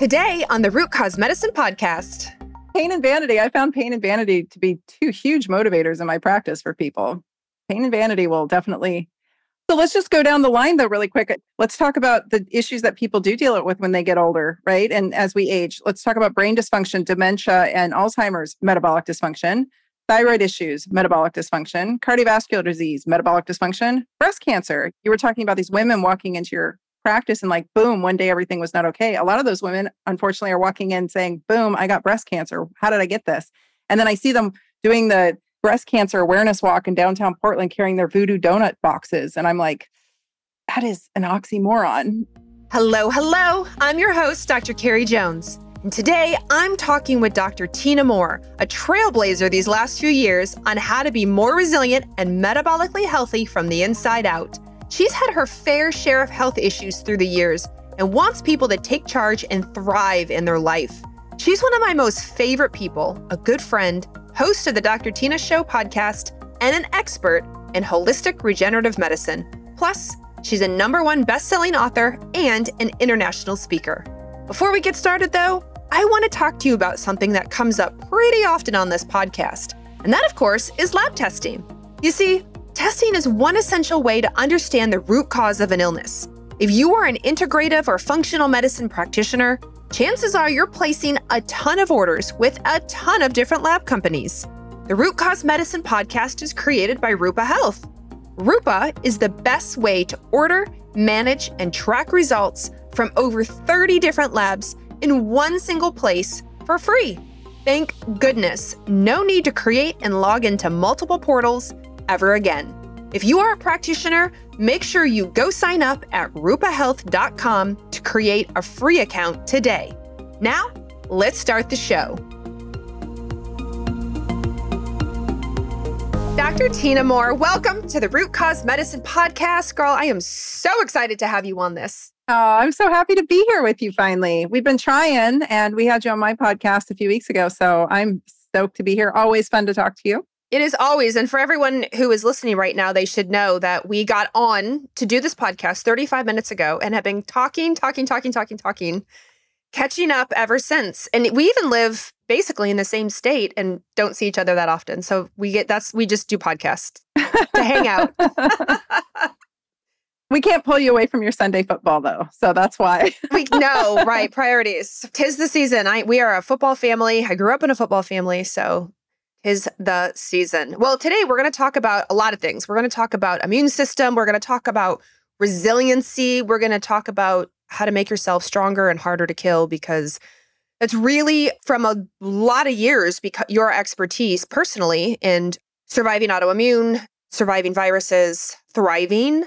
Today on the Root Cause Medicine podcast. Pain and vanity. I found pain and vanity to be two huge motivators in my practice for people. Pain and vanity will definitely. So let's just go down the line though, really quick. Let's talk about the issues that people do deal with when they get older, right? And as we age, let's talk about brain dysfunction, dementia, and Alzheimer's, metabolic dysfunction, thyroid issues, metabolic dysfunction, cardiovascular disease, metabolic dysfunction, breast cancer. You were talking about these women walking into your practice and like boom one day everything was not okay. A lot of those women unfortunately are walking in saying boom i got breast cancer. How did i get this? And then i see them doing the breast cancer awareness walk in downtown portland carrying their voodoo donut boxes and i'm like that is an oxymoron. Hello hello. I'm your host dr carrie jones. And today i'm talking with dr tyna moore a trailblazer these last few years on how to be more resilient and metabolically healthy from the inside out She's had her fair share of health issues through the years and wants people to take charge and thrive in their life. She's one of my most favorite people, a good friend, host of the Dr. Tyna Show podcast, and an expert in holistic regenerative medicine. Plus, she's a number one best-selling author and an international speaker. Before we get started though, I want to talk to you about something that comes up pretty often on this podcast. And that, of course, is lab testing. You see, Testing is one essential way to understand the root cause of an illness. If you are an integrative or functional medicine practitioner, chances are you're placing a ton of orders with a ton of different lab companies. The Root Cause Medicine podcast is created by Rupa Health. Rupa is the best way to order, manage, and track results from over 30 different labs in one single place for free. Thank goodness, no need to create and log into multiple portals ever again. If you are a practitioner, make sure you go sign up at rupahealth.com to create a free account today. Now, let's start the show. Dr. Tyna Moore, welcome to the Root Cause Medicine Podcast. Girl, I am so excited to have you on this. Oh, I'm so happy to be here with you finally. We've been trying and we had you on my podcast a few weeks ago. So I'm stoked to be here. Always fun to talk to you. It is always, and for everyone who is listening right now, they should know that we got on to do this podcast 35 minutes ago and have been talking, talking, talking, talking, talking, catching up ever since. And we even live basically in the same state and don't see each other that often. So we get that's we just do podcasts to hang out. we can't pull you away from your Sunday football though. So that's why. we know, right, priorities. Tis the season. I we are a football family. I grew up in a football family, so is the season. Well, today we're going to talk about a lot of things. We're going to talk about immune system, we're going to talk about resiliency, we're going to talk about how to make yourself stronger and harder to kill because it's really from a lot of years because your expertise personally in surviving autoimmune, surviving viruses, thriving,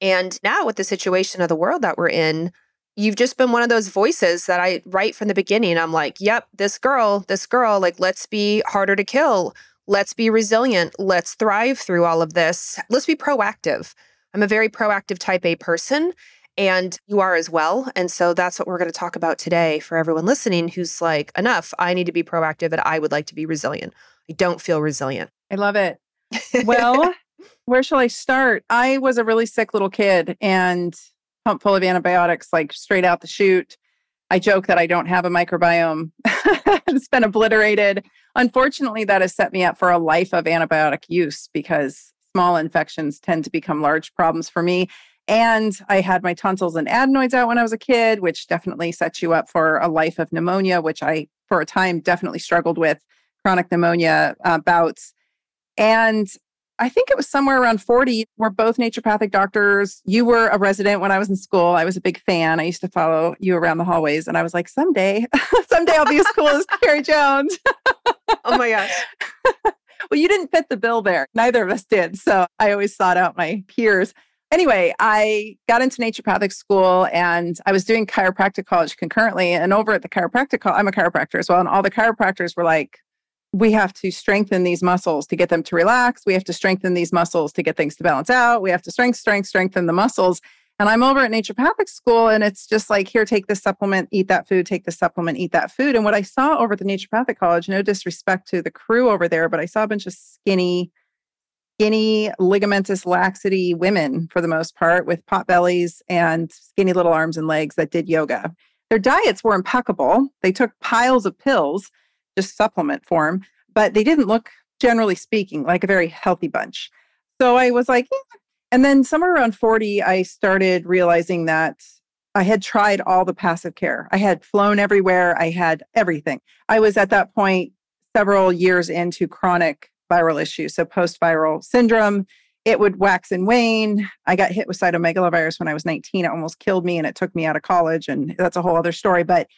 and now with the situation of the world that we're in, you've just been one of those voices that I right from the beginning. I'm like, yep, this girl, this girl, like, let's be harder to kill. Let's be resilient. Let's thrive through all of this. Let's be proactive. I'm a very proactive type A person, and you are as well. And so that's what we're going to talk about today for everyone listening who's like, enough, I need to be proactive and I would like to be resilient. I don't feel resilient. I love it. Well, where shall I start? I was a really sick little kid and pump full of antibiotics, like straight out the chute. I joke that I don't have a microbiome. it's been obliterated. Unfortunately, that has set me up for a life of antibiotic use because small infections tend to become large problems for me. And I had my tonsils and adenoids out when I was a kid, which definitely sets you up for a life of pneumonia, which I, for a time, definitely struggled with chronic pneumonia uh, bouts. And I think it was somewhere around 40. We're both naturopathic doctors. You were a resident when I was in school. I was a big fan. I used to follow you around the hallways and I was like, someday, someday I'll be as cool as Carrie Jones. oh my gosh. well, you didn't fit the bill there. Neither of us did. So I always sought out my peers. Anyway, I got into naturopathic school and I was doing chiropractic college concurrently. And over at the chiropractic, I'm a chiropractor as well. And all the chiropractors were like, we have to strengthen these muscles to get them to relax. We have to strengthen these muscles to get things to balance out. We have to strength, strength, strengthen the muscles. And I'm over at naturopathic school, and it's just like, here, take this supplement, eat that food, take this supplement, eat that food. And what I saw over at the naturopathic college, no disrespect to the crew over there, but I saw a bunch of skinny, skinny ligamentous laxity women for the most part with pot bellies and skinny little arms and legs that did yoga. Their diets were impeccable. They took piles of pills, just supplement form, but they didn't look, generally speaking, like a very healthy bunch. So I was like, and then somewhere around 40, I started realizing that I had tried all the passive care. I had flown everywhere. I had everything. I was at that point several years into chronic viral issues, so post viral syndrome. It would wax and wane. I got hit with cytomegalovirus when I was 19. It almost killed me and it took me out of college. And that's a whole other story. But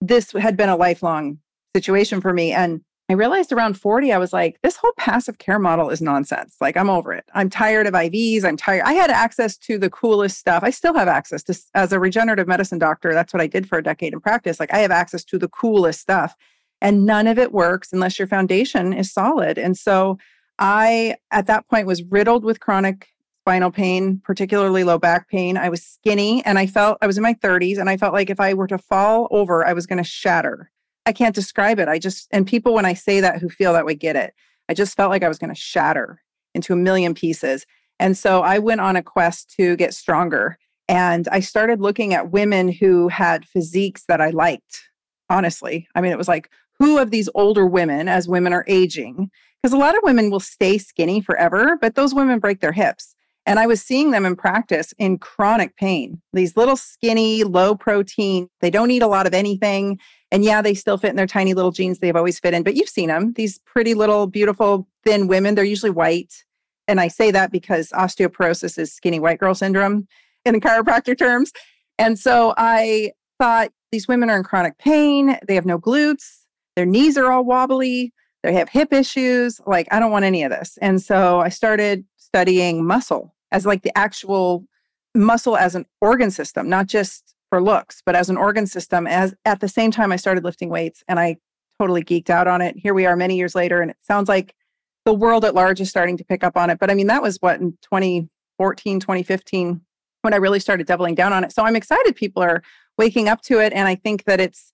this had been a lifelong situation for me. And I realized around 40, I was like, this whole passive care model is nonsense. Like, I'm over it. I'm tired of IVs. I'm tired. I had access to the coolest stuff. I still have access to, as a regenerative medicine doctor, that's what I did for a decade in practice. Like, I have access to the coolest stuff, and none of it works unless your foundation is solid. And so, I, at that point, was riddled with chronic spinal pain, particularly low back pain. I was skinny and I felt I was in my 30s, and I felt like if I were to fall over, I was going to shatter. I can't describe it. I just, and people, when I say that who feel that way, get it. I just felt like I was going to shatter into a million pieces. And so I went on a quest to get stronger. And I started looking at women who had physiques that I liked, honestly. I mean, it was like, who of these older women, as women are aging, because a lot of women will stay skinny forever, but those women break their hips. And I was seeing them in practice in chronic pain. These little skinny, low protein, they don't eat a lot of anything. And yeah, they still fit in their tiny little jeans they've always fit in, but you've seen them, these pretty little, beautiful, thin women. They're usually white. And I say that because osteoporosis is skinny white girl syndrome in the chiropractor terms. And so I thought these women are in chronic pain. They have no glutes. Their knees are all wobbly. They have hip issues. Like, I don't want any of this. And so I started studying muscle as like the actual muscle as an organ system, not just for looks, but as an organ system. As at the same time, I started lifting weights and I totally geeked out on it. Here we are many years later, and it sounds like the world at large is starting to pick up on it. But I mean, that was what in 2014, 2015, when I really started doubling down on it. So I'm excited people are waking up to it. And I think that it's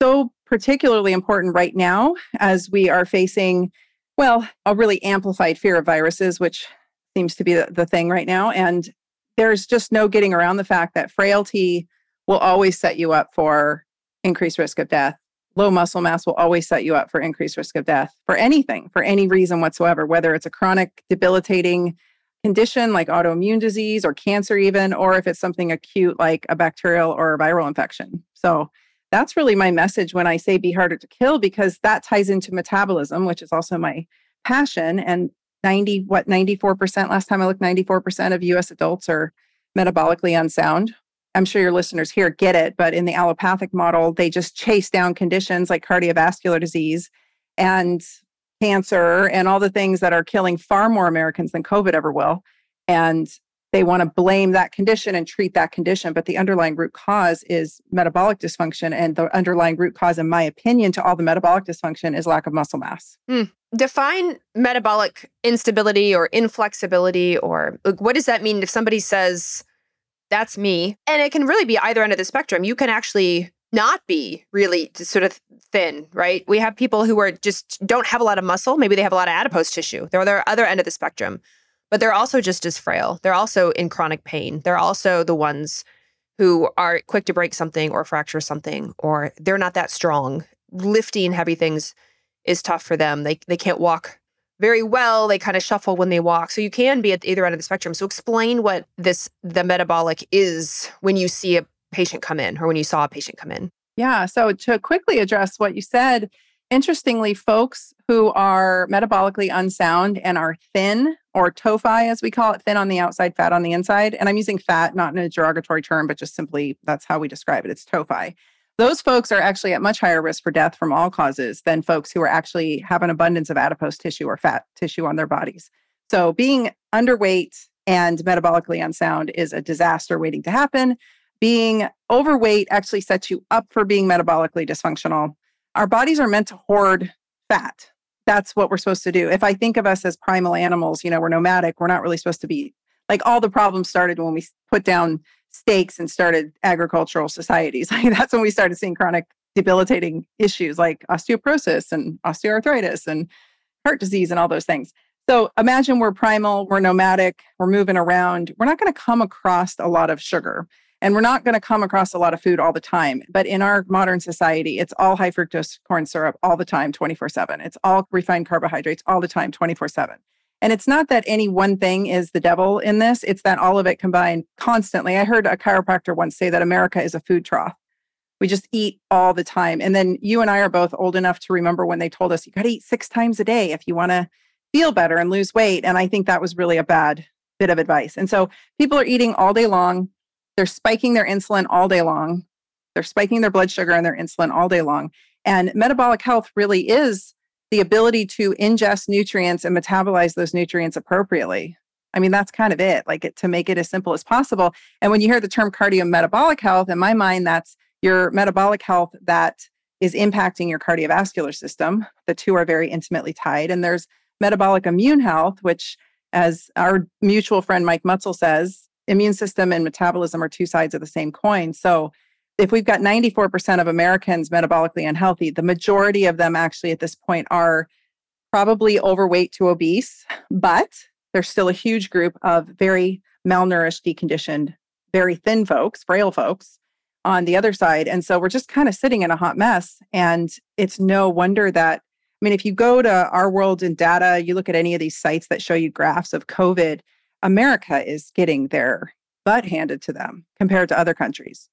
so particularly important right now as we are facing, well, a really amplified fear of viruses, which seems to be the, the thing right now. And there's just no getting around the fact that frailty will always set you up for increased risk of death. Low muscle mass will always set you up for increased risk of death for anything, for any reason whatsoever, whether it's a chronic debilitating condition like autoimmune disease or cancer, even, or if it's something acute like a bacterial or a viral infection. So that's really my message when I say be harder to kill, because that ties into metabolism, which is also my passion. And 90, what, 94%, last time I looked, 94% of US adults are metabolically unsound. I'm sure your listeners here get it, but in the allopathic model, they just chase down conditions like cardiovascular disease and cancer and all the things that are killing far more Americans than COVID ever will. And they want to blame that condition and treat that condition. But the underlying root cause is metabolic dysfunction. And the underlying root cause, in my opinion, to all the metabolic dysfunction is lack of muscle mass. Mm. Define metabolic instability or inflexibility, or like, what does that mean if somebody says, that's me. And it can really be either end of the spectrum. You can actually not be really sort of thin, right? We have people who are just don't have a lot of muscle. Maybe they have a lot of adipose tissue. They're the other end of the spectrum, but they're also just as frail. They're also in chronic pain. They're also the ones who are quick to break something or fracture something, or they're not that strong. Lifting heavy things is tough for them. They they can't walk very well. They kind of shuffle when they walk. So you can be at either end of the spectrum. So explain what this the metabolic is when you see a patient come in or when you saw a patient come in. Yeah. So to quickly address what you said, interestingly, folks who are metabolically unsound and are thin or TOFI, as we call it, thin on the outside, fat on the inside. And I'm using fat not in a derogatory term, but just simply that's how we describe it. It's TOFI those folks are actually at much higher risk for death from all causes than folks who are actually have an abundance of adipose tissue or fat tissue on their bodies. So being underweight and metabolically unsound is a disaster waiting to happen. Being overweight actually sets you up for being metabolically dysfunctional. Our bodies are meant to hoard fat. That's what we're supposed to do. If I think of us as primal animals, you know, we're nomadic, we're not really supposed to be like all the problems started when we put down stakes and started agricultural societies. Like that's when we started seeing chronic debilitating issues like osteoporosis and osteoarthritis and heart disease and all those things. So imagine we're primal, we're nomadic, we're moving around. We're not going to come across a lot of sugar. And we're not going to come across a lot of food all the time. But in our modern society, it's all high fructose corn syrup all the time, 24 7. It's all refined carbohydrates all the time, 24 7. And it's not that any one thing is the devil in this, it's that all of it combined constantly. I heard a chiropractor once say that America is a food trough. We just eat all the time. And then you and I are both old enough to remember when they told us you got to eat six times a day if you want to feel better and lose weight. And I think that was really a bad bit of advice. And so people are eating all day long. They're spiking their insulin all day long. They're spiking their blood sugar and their insulin all day long. And metabolic health really is the ability to ingest nutrients and metabolize those nutrients appropriately. I mean, that's kind of it, like it, to make it as simple as possible. And when you hear the term cardiometabolic health, in my mind, that's your metabolic health that is impacting your cardiovascular system. The two are very intimately tied. And there's metabolic immune health, which, as our mutual friend Mike Mutzel says, immune system and metabolism are two sides of the same coin. So if we've got 94% of Americans metabolically unhealthy, the majority of them actually at this point are probably overweight to obese, but there's still a huge group of very malnourished, deconditioned, very thin folks, frail folks on the other side. And so we're just kind of sitting in a hot mess. And it's no wonder that, I mean, if you go to our world in data, you look at any of these sites that show you graphs of COVID, America is getting their butt handed to them compared to other countries,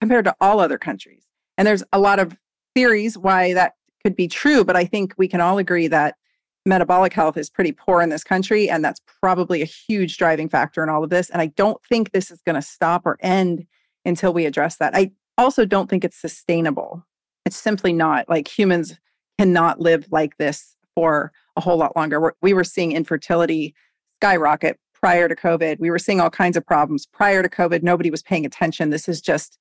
compared to all other countries. And there's a lot of theories why that could be true, but I think we can all agree that metabolic health is pretty poor in this country. And that's probably a huge driving factor in all of this. And I don't think this is going to stop or end until we address that. I also don't think it's sustainable. It's simply not like humans cannot live like this for a whole lot longer. We're, we were seeing infertility skyrocket prior to COVID. We were seeing all kinds of problems prior to COVID. Nobody was paying attention. This is just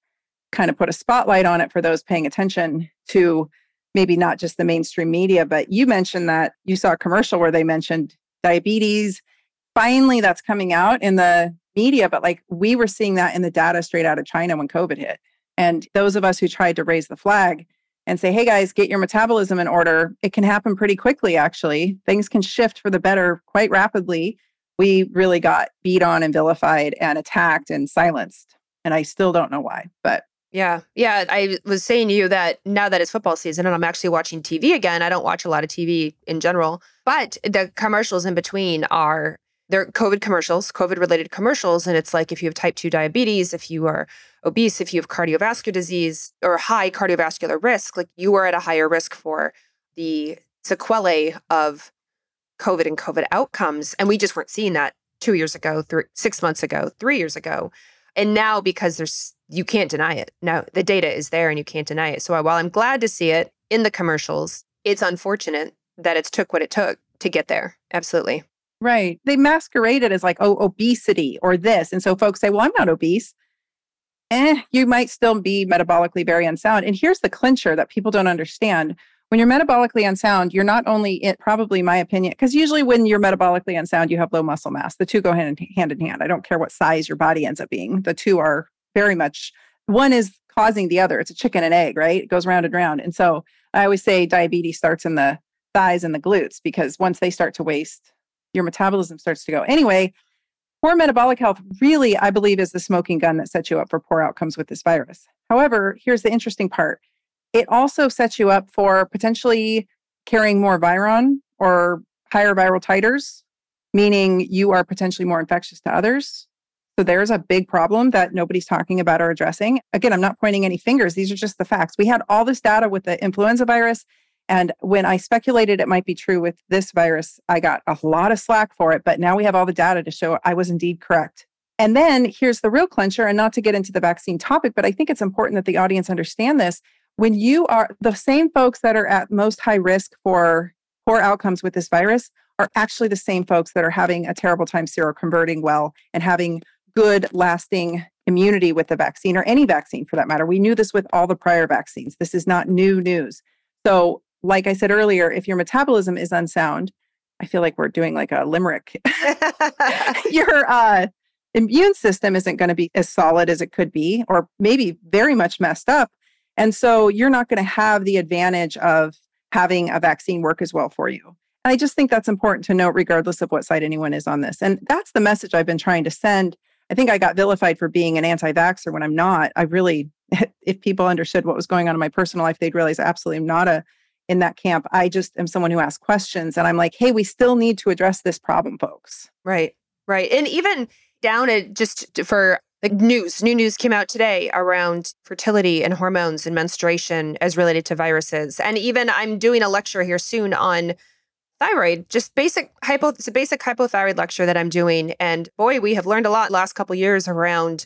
kind of put a spotlight on it for those paying attention to maybe not just the mainstream media, but you mentioned that you saw a commercial where they mentioned diabetes. Finally, that's coming out in the media, but like we were seeing that in the data straight out of China when COVID hit. And those of us who tried to raise the flag and say, hey guys, get your metabolism in order, it can happen pretty quickly, actually. Things can shift for the better quite rapidly. We really got beat on and vilified and attacked and silenced. And I still don't know why, but yeah. Yeah. I was saying to you that now that it's football season and I'm actually watching TV again, I don't watch a lot of TV in general, but the commercials in between are they're COVID commercials, COVID related commercials. And it's like if you have type 2 diabetes, if you are obese, if you have cardiovascular disease or high cardiovascular risk, like you are at a higher risk for the sequelae of COVID and COVID outcomes. And we just weren't seeing that two years ago, three, six months ago, three years ago. And now because there's, you can't deny it. Now the data is there and you can't deny it. So while I'm glad to see it in the commercials, it's unfortunate that it's took what it took to get there. Absolutely. Right. They masquerade it as like, oh, obesity or this. And so folks say, well, I'm not obese. Eh, you might still be metabolically very unsound. And here's the clincher that people don't understand. When you're metabolically unsound, you're not only, it probably my opinion, because usually when you're metabolically unsound, you have low muscle mass. The two go hand in, hand in hand. I don't care what size your body ends up being. The two are very much, one is causing the other. It's a chicken and egg, right? It goes round and round. And so I always say diabetes starts in the thighs and the glutes because once they start to waste, your metabolism starts to go. Anyway, poor metabolic health really, I believe, is the smoking gun that sets you up for poor outcomes with this virus. However, here's the interesting part it also sets you up for potentially carrying more virion or higher viral titers, meaning you are potentially more infectious to others. So there's a big problem that nobody's talking about or addressing. Again, I'm not pointing any fingers. These are just the facts. We had all this data with the influenza virus and when I speculated it might be true with this virus, I got a lot of slack for it. But now we have all the data to show I was indeed correct. And then here's the real clincher, and not to get into the vaccine topic, but I think it's important that the audience understand this. When you are the same folks that are at most high risk for poor outcomes with this virus are actually the same folks that are having a terrible time seroconverting well and having good lasting immunity with the vaccine or any vaccine for that matter. We knew this with all the prior vaccines. This is not new news. So like I said earlier, if your metabolism is unsound, I feel like we're doing like a limerick. your uh, immune system isn't going to be as solid as it could be, or maybe very much messed up. And so you're not going to have the advantage of having a vaccine work as well for you. And I just think that's important to note, regardless of what side anyone is on this. And that's the message I've been trying to send I think I got vilified for being an anti vaxxer when I'm not. I really, if people understood what was going on in my personal life, they'd realize absolutely I'm not a in that camp. I just am someone who asks questions and I'm like, hey, we still need to address this problem, folks. Right. Right. And even down at just for the news, new news came out today around fertility and hormones and menstruation as related to viruses. And even I'm doing a lecture here soon on thyroid, just basic hypo, it's a basic hypothyroid lecture that I'm doing. And boy, we have learned a lot last couple years around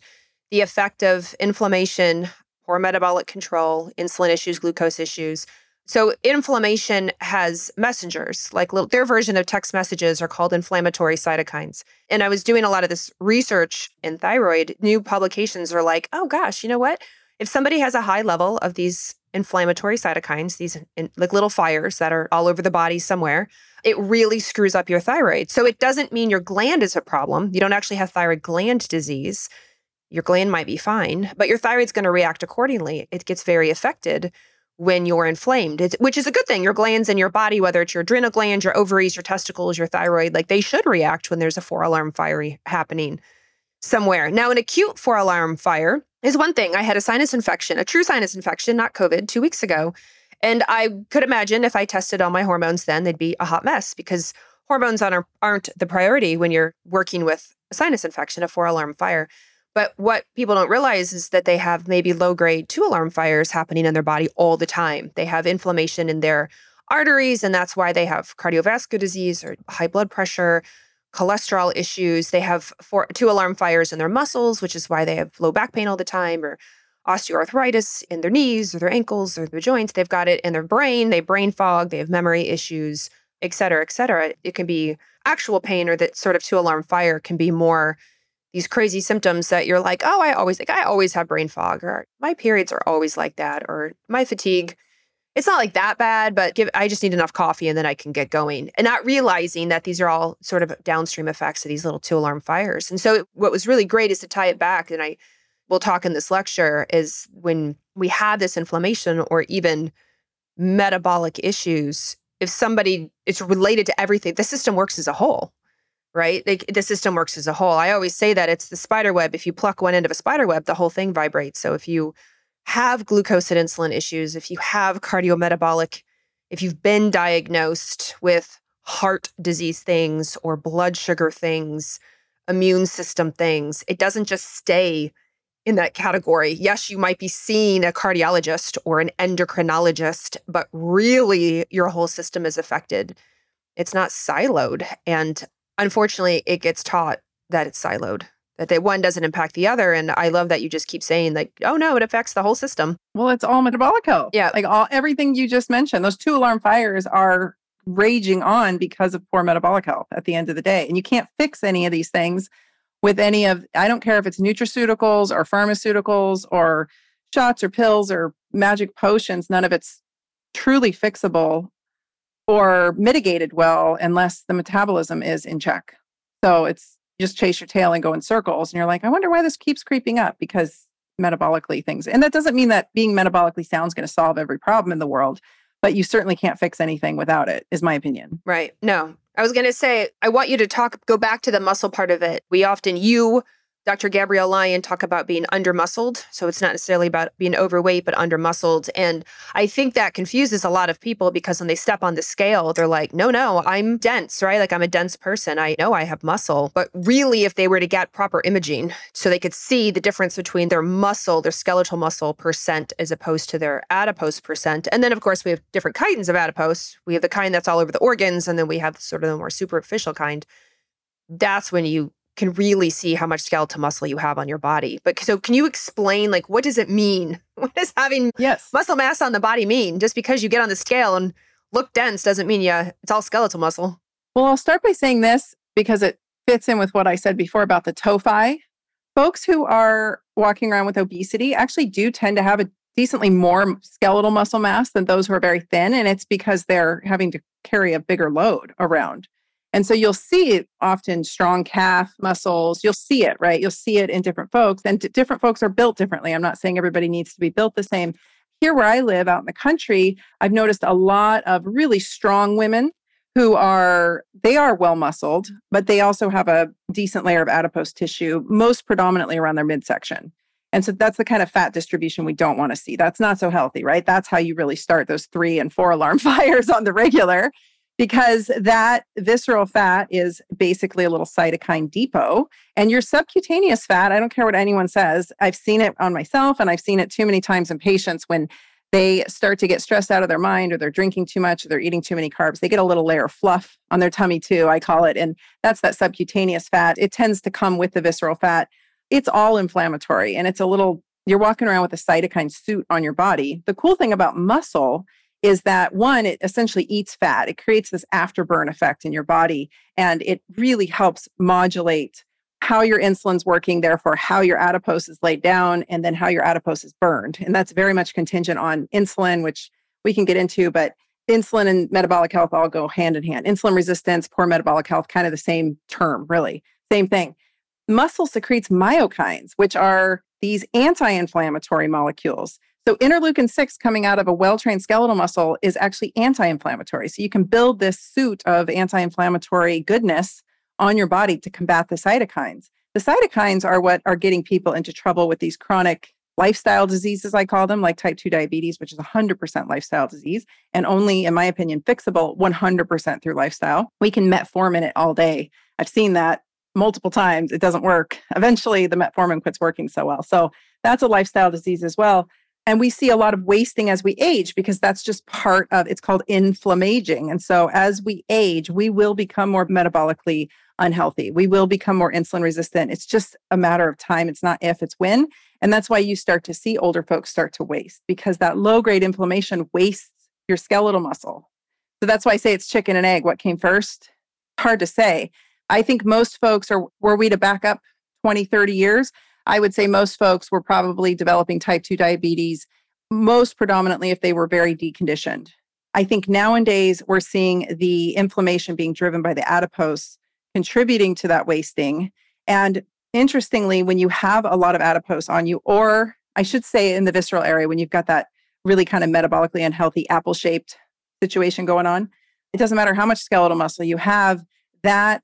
the effect of inflammation, poor metabolic control, insulin issues, glucose issues. So inflammation has messengers, like their version of text messages are called inflammatory cytokines. And I was doing a lot of this research in thyroid. New publications are like, oh gosh, you know what? If somebody has a high level of these inflammatory cytokines, these in, like little fires that are all over the body somewhere, it really screws up your thyroid. So it doesn't mean your gland is a problem. You don't actually have thyroid gland disease. Your gland might be fine, but your thyroid's going to react accordingly. It gets very affected when you're inflamed, it's, which is a good thing. Your glands in your body, whether it's your adrenal glands, your ovaries, your testicles, your thyroid, like they should react when there's a four alarm fire happening somewhere. Now, an acute four alarm fire is one thing. I had a sinus infection, a true sinus infection, not COVID, two weeks ago. And I could imagine if I tested all my hormones then, they'd be a hot mess because hormones aren't the priority when you're working with a sinus infection, a four alarm fire. But what people don't realize is that they have maybe low grade two alarm fires happening in their body all the time. They have inflammation in their arteries, and that's why they have cardiovascular disease or high blood pressure, cholesterol issues. They have four, two alarm fires in their muscles, which is why they have low back pain all the time, or osteoarthritis in their knees or their ankles or their joints. They've got it in their brain. They brain fog. They have memory issues, et cetera, et cetera. It can be actual pain, or that sort of two alarm fire can be more these crazy symptoms that you're like, oh, I always like I always have brain fog, or my periods are always like that, or my fatigue. It's not like that bad, but give, I just need enough coffee and then I can get going. And not realizing that these are all sort of downstream effects of these little two alarm fires. And so, what was really great is to tie it back. And I will talk in this lecture is when we have this inflammation or even metabolic issues, if somebody it's related to everything, the system works as a whole right? Like the system works as a whole. I always say that it's the spider web. If you pluck one end of a spider web, the whole thing vibrates. So if you have glucose and insulin issues, if you have cardiometabolic, if you've been diagnosed with heart disease things or blood sugar things, immune system things, it doesn't just stay in that category. Yes, you might be seeing a cardiologist or an endocrinologist, but really your whole system is affected. It's not siloed. And unfortunately, it gets taught that it's siloed, that the one doesn't impact the other. And I love that you just keep saying, like, oh no, it affects the whole system. Well, it's all metabolic health. Yeah. Like all everything you just mentioned, those two alarm fires are raging on because of poor metabolic health at the end of the day. And you can't fix any of these things with any of, I don't care if it's nutraceuticals or pharmaceuticals or shots or pills or magic potions, none of it's truly fixable or mitigated well unless the metabolism is in check. So it's just chase your tail and go in circles. And you're like, I wonder why this keeps creeping up because metabolically things. And that doesn't mean that being metabolically sound is going to solve every problem in the world, but you certainly can't fix anything without it, is my opinion. Right. No, I was going to say, I want you to talk, go back to the muscle part of it. We often, you Dr. Gabrielle Lyon talk about being undermuscled. So it's not necessarily about being overweight, but undermuscled. And I think that confuses a lot of people because when they step on the scale, they're like, no, no, I'm dense, right? Like I'm a dense person. I know I have muscle. But really, if they were to get proper imaging so they could see the difference between their muscle, their skeletal muscle percent as opposed to their adipose percent. And then, of course, we have different kinds of adipose. We have the kind that's all over the organs, and then we have sort of the more superficial kind. That's when you can really see how much skeletal muscle you have on your body. But so can you explain like what does it mean? What does having yes. muscle mass on the body mean? Just because you get on the scale and look dense doesn't mean yeah, it's all skeletal muscle. Well, I'll start by saying this because it fits in with what I said before about the TOFI. Folks who are walking around with obesity actually do tend to have a decently more skeletal muscle mass than those who are very thin. And it's because they're having to carry a bigger load around. And so you'll see often strong calf muscles. You'll see it, right? You'll see it in different folks, and d- different folks are built differently. I'm not saying everybody needs to be built the same. Here, where I live out in the country, I've noticed a lot of really strong women who are they are well muscled but they also have a decent layer of adipose tissue, most predominantly around their midsection. And so that's the kind of fat distribution we don't want to see. That's not so healthy, right? That's how you really start those three and four alarm fires on the regular because that visceral fat is basically a little cytokine depot. And your subcutaneous fat, I don't care what anyone says, I've seen it on myself and I've seen it too many times in patients when they start to get stressed out of their mind or they're drinking too much or they're eating too many carbs. They get a little layer of fluff on their tummy too, I call it. And that's that subcutaneous fat. It tends to come with the visceral fat. It's all inflammatory and it's a little, you're walking around with a cytokine suit on your body. The cool thing about muscle is that one, it essentially eats fat. It creates this afterburn effect in your body, and it really helps modulate how your insulin's working, therefore, how your adipose is laid down, and then how your adipose is burned. And that's very much contingent on insulin, which we can get into, but insulin and metabolic health all go hand in hand. Insulin resistance, poor metabolic health, kind of the same term, really. Same thing. Muscle secretes myokines, which are these anti inflammatory molecules so, interleukin 6 coming out of a well trained skeletal muscle is actually anti inflammatory. So, you can build this suit of anti inflammatory goodness on your body to combat the cytokines. The cytokines are what are getting people into trouble with these chronic lifestyle diseases, I call them, like type 2 diabetes, which is 100% lifestyle disease and only, in my opinion, fixable 100% through lifestyle. We can metformin it all day. I've seen that multiple times. It doesn't work. Eventually, the metformin quits working so well. So, that's a lifestyle disease as well. And we see a lot of wasting as we age because that's just part of it's called inflammaging. And so as we age, we will become more metabolically unhealthy. We will become more insulin resistant. It's just a matter of time. It's not if, it's when. And that's why you start to see older folks start to waste because that low grade inflammation wastes your skeletal muscle. So that's why I say it's chicken and egg. What came first? Hard to say. I think most folks are, were we to back up 20, 30 years, I would say most folks were probably developing type 2 diabetes, most predominantly if they were very deconditioned. I think nowadays we're seeing the inflammation being driven by the adipose contributing to that wasting. And interestingly, when you have a lot of adipose on you, or I should say in the visceral area, when you've got that really kind of metabolically unhealthy apple shaped situation going on, it doesn't matter how much skeletal muscle you have, that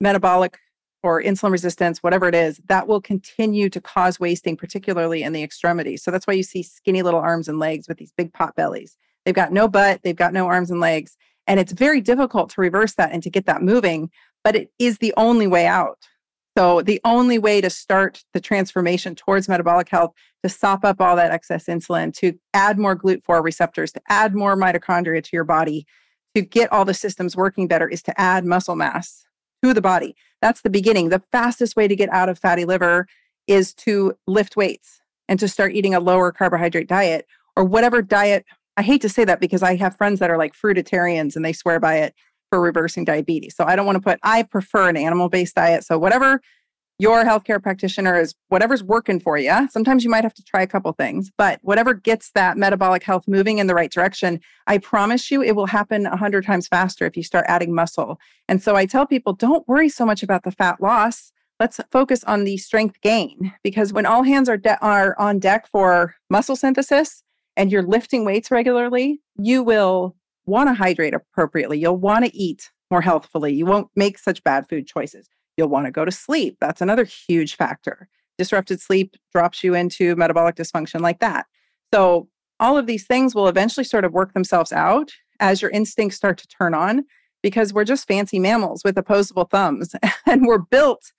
metabolic or insulin resistance, whatever it is, that will continue to cause wasting, particularly in the extremities. So that's why you see skinny little arms and legs with these big pot bellies. They've got no butt, they've got no arms and legs. And it's very difficult to reverse that and to get that moving, but it is the only way out. So, the only way to start the transformation towards metabolic health, to sop up all that excess insulin, to add more GLUT4 receptors, to add more mitochondria to your body, to get all the systems working better, is to add muscle mass to the body. That's the beginning. The fastest way to get out of fatty liver is to lift weights and to start eating a lower carbohydrate diet or whatever diet. I hate to say that because I have friends that are like fruitarians and they swear by it for reversing diabetes. So I don't want to put, I prefer an animal based diet. So whatever your healthcare practitioner is whatever's working for you. Sometimes you might have to try a couple things, but whatever gets that metabolic health moving in the right direction, I promise you it will happen a hundred times faster if you start adding muscle. And so I tell people, don't worry so much about the fat loss. Let's focus on the strength gain because when all hands are, de- are on deck for muscle synthesis and you're lifting weights regularly, you will want to hydrate appropriately. You'll want to eat more healthfully. You won't make such bad food choices. You'll want to go to sleep. That's another huge factor. Disrupted sleep drops you into metabolic dysfunction like that. So, all of these things will eventually sort of work themselves out as your instincts start to turn on because we're just fancy mammals with opposable thumbs and we're built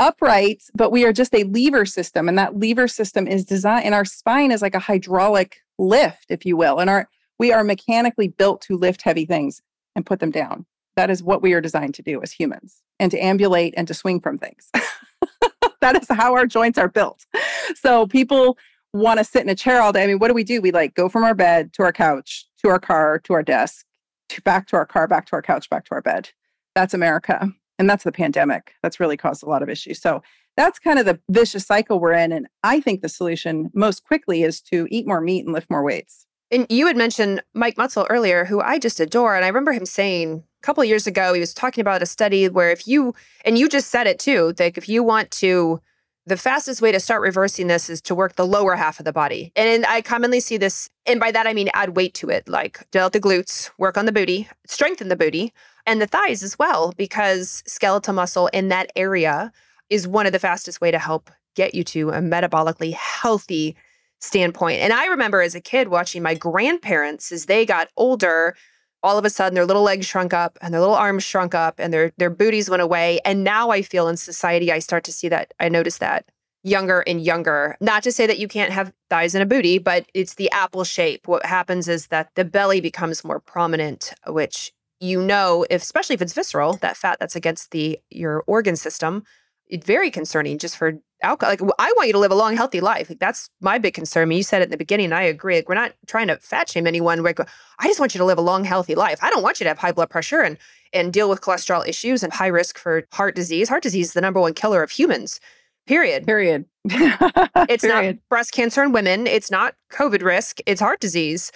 upright, but we are just a lever system. And that lever system is designed, and our spine is like a hydraulic lift, if you will. And our we are mechanically built to lift heavy things and put them down. That is what we are designed to do as humans and to ambulate and to swing from things. that is how our joints are built. So people want to sit in a chair all day. I mean, what do we do? We like go from our bed to our couch, to our car, to our desk, to back to our car, back to our couch, back to our bed. That's America. And that's the pandemic. That's really caused a lot of issues. So that's kind of the vicious cycle we're in. And I think the solution most quickly is to eat more meat and lift more weights. And you had mentioned Mike Mutzel earlier, who I just adore. And I remember him saying couple of years ago, he was talking about a study where if you, and you just said it too, like if you want to, the fastest way to start reversing this is to work the lower half of the body. And I commonly see this, and by that I mean add weight to it, like develop the glutes, work on the booty, strengthen the booty, and the thighs as well, because skeletal muscle in that area is one of the fastest way to help get you to a metabolically healthy standpoint. And I remember as a kid watching my grandparents as they got older, all of a sudden their little legs shrunk up and their little arms shrunk up and their their booties went away. And now I feel in society I start to see that I notice that younger and younger. Not to say that you can't have thighs and a booty, but it's the apple shape. What happens is that the belly becomes more prominent, which you know, if especially if it's visceral, that fat that's against the your organ system, it's very concerning just for alcohol. Like I want you to live a long, healthy life. Like that's my big concern. I mean, you said it in the beginning. I agree. Like we're not trying to fat shame anyone. Like uh, I just want you to live a long, healthy life. I don't want you to have high blood pressure and and deal with cholesterol issues and high risk for heart disease. Heart disease is the number one killer of humans. Period. Period. it's Period. not breast cancer in women. It's not COVID risk. It's heart disease.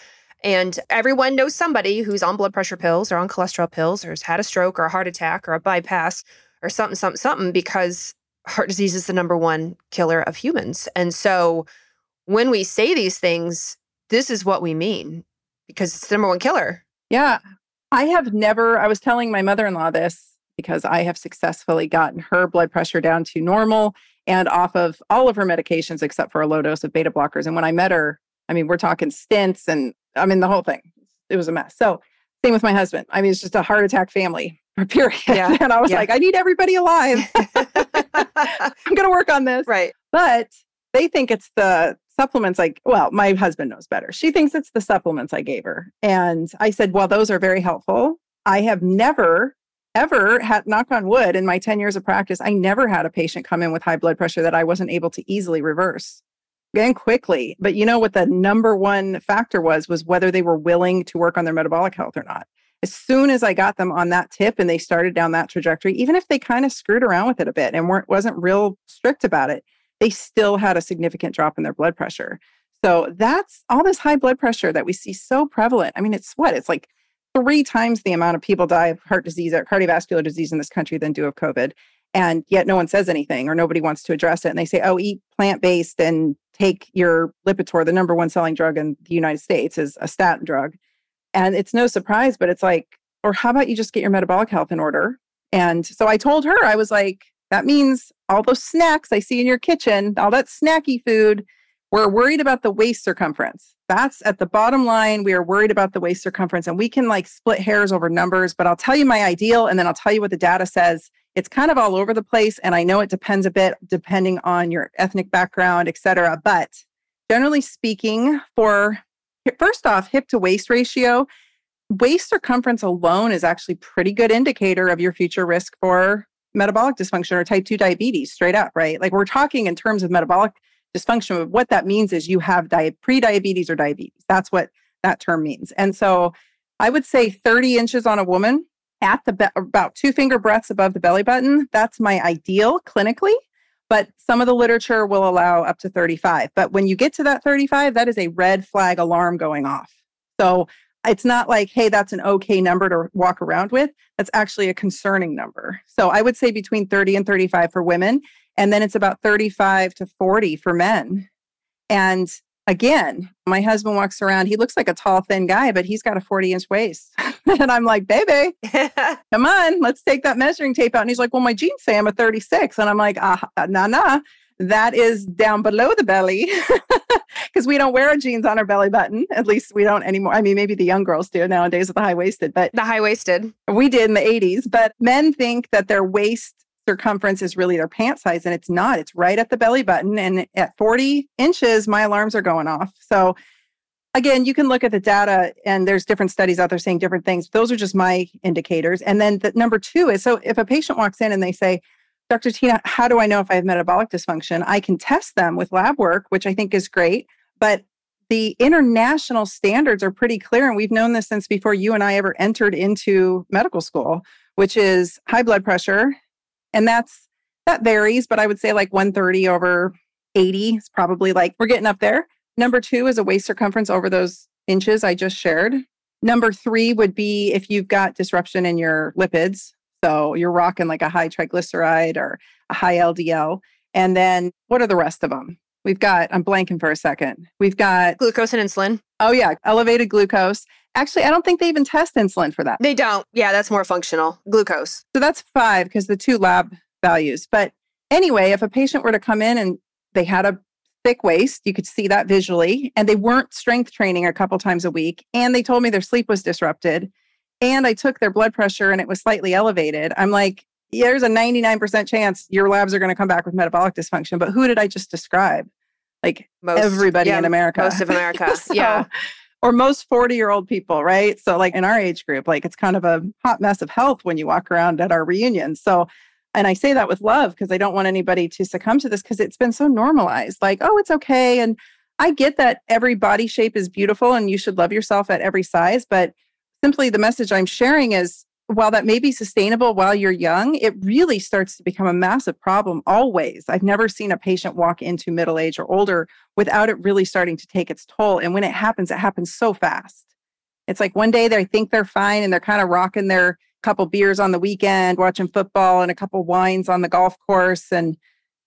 And everyone knows somebody who's on blood pressure pills or on cholesterol pills or has had a stroke or a heart attack or a bypass or something, something, something because heart disease is the number one killer of humans. And so when we say these things, this is what we mean because it's the number one killer. Yeah. I have never, I was telling my mother in law this because I have successfully gotten her blood pressure down to normal and off of all of her medications except for a low dose of beta blockers. And when I met her, I mean, we're talking stents and I mean, the whole thing. It was a mess. So, same with my husband. I mean, it's just a heart attack family period. Yeah. And I was yeah. like, I need everybody alive. I'm going to work on this. Right. But they think it's the supplements like well my husband knows better. She thinks it's the supplements i gave her. And i said well those are very helpful. I have never ever had knock on wood in my 10 years of practice i never had a patient come in with high blood pressure that i wasn't able to easily reverse. And quickly. But you know what the number one factor was was whether they were willing to work on their metabolic health or not as soon as I got them on that tip and they started down that trajectory, even if they kind of screwed around with it a bit and weren't wasn't real strict about it, they still had a significant drop in their blood pressure. So that's all this high blood pressure that we see so prevalent. I mean, it's what? It's like three times the amount of people die of heart disease or cardiovascular disease in this country than do of COVID. And yet no one says anything or nobody wants to address it. And they say, oh, eat plant based and take your Lipitor, the number one selling drug in the United States is a statin drug. And it's no surprise, but it's like, or how about you just get your metabolic health in order? And so I told her, I was like, that means all those snacks I see in your kitchen, all that snacky food, we're worried about the waist circumference. That's at the bottom line. We are worried about the waist circumference, and we can like split hairs over numbers. But I'll tell you my ideal, and then I'll tell you what the data says. It's kind of all over the place, and I know it depends a bit depending on your ethnic background, et cetera. But generally speaking, for first off, hip to waist ratio, waist circumference alone is actually pretty good indicator of your future risk for metabolic dysfunction or type 2 diabetes straight up, right? Like we're talking in terms of metabolic dysfunction. What that means is you have di- pre-diabetes or diabetes. That's what that term means. And so I would say 30 inches on a woman at the be- about two finger breadths above the belly button. That's my ideal clinically but some of the literature will allow up to 35. But when you get to that 35, that is a red flag alarm going off. So it's not like, hey, that's an okay number to walk around with. That's actually a concerning number. So I would say between 30 and 35 for women. And then it's about 35 to 40 for men. And again, my husband walks around. He looks like a tall, thin guy, but he's got a 40 inch waist. and I'm like, baby, come on, let's take that measuring tape out. And he's like, well, my jeans say I'm a 36. And I'm like, ah, nah, nah. That is down below the belly because we don't wear jeans on our belly button. At least we don't anymore. I mean, maybe the young girls do nowadays with the high waisted, but the high waisted. We did in the 80s. But men think that their waist circumference is really their pant size and it's not. It's right at the belly button and at 40 inches my alarms are going off. So again you can look at the data and there's different studies out there saying different things. Those are just my indicators. And then the number two is so if a patient walks in and they say dr tyna how do i know if i have metabolic dysfunction? I can test them with lab work which i think is great but the international standards are pretty clear and we've known this since before you and i ever entered into medical school which is high blood pressure and that's that varies, but I would say like 130 over 80 is probably like we're getting up there. Number two is a waist circumference over those inches I just shared. Number three would be if you've got disruption in your lipids. So you're rocking like a high triglyceride or a high LDL. And then what are the rest of them? We've got, I'm blanking for a second. We've got glucose and insulin. Oh, yeah. Elevated glucose. Actually, I don't think they even test insulin for that. They don't. Yeah, that's more functional. Glucose. So that's five because the two lab values. But anyway, if a patient were to come in and they had a thick waist, you could see that visually, and they weren't strength training a couple times a week, and they told me their sleep was disrupted, and I took their blood pressure and it was slightly elevated, I'm like, there's a 99% chance your labs are going to come back with metabolic dysfunction. But who did I just describe? Like most, everybody yeah, in America. Most of America. so, yeah. Or most 40 year old people, right? So, like in our age group, like it's kind of a hot mess of health when you walk around at our reunions. So, and I say that with love because I don't want anybody to succumb to this because it's been so normalized. Like, oh, it's okay. And I get that every body shape is beautiful and you should love yourself at every size. But simply the message I'm sharing is while that may be sustainable while you're young, it really starts to become a massive problem always. I've never seen a patient walk into middle age or older without it really starting to take its toll. And when it happens, it happens so fast. It's like one day they think they're fine and they're kind of rocking their couple beers on the weekend, watching football and a couple wines on the golf course and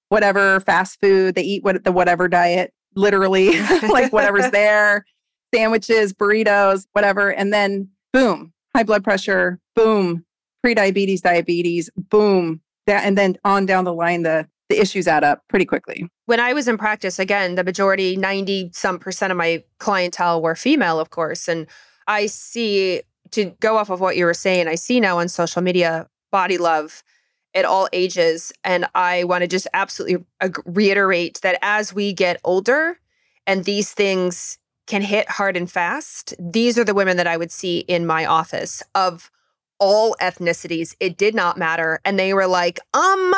whatever fast food. They eat what the whatever diet, literally, like whatever's there, sandwiches, burritos, whatever. And then boom, high blood pressure, boom, prediabetes, diabetes, boom. That, and then on down the line, the the issues add up pretty quickly. When I was in practice, again, the majority, 90 some percent of my clientele were female, of course. And I see to go off of what you were saying, I see now on social media body love at all ages. And I want to just absolutely reiterate that as we get older and these things can hit hard and fast, these are the women that I would see in my office of all ethnicities. It did not matter. And they were like, um,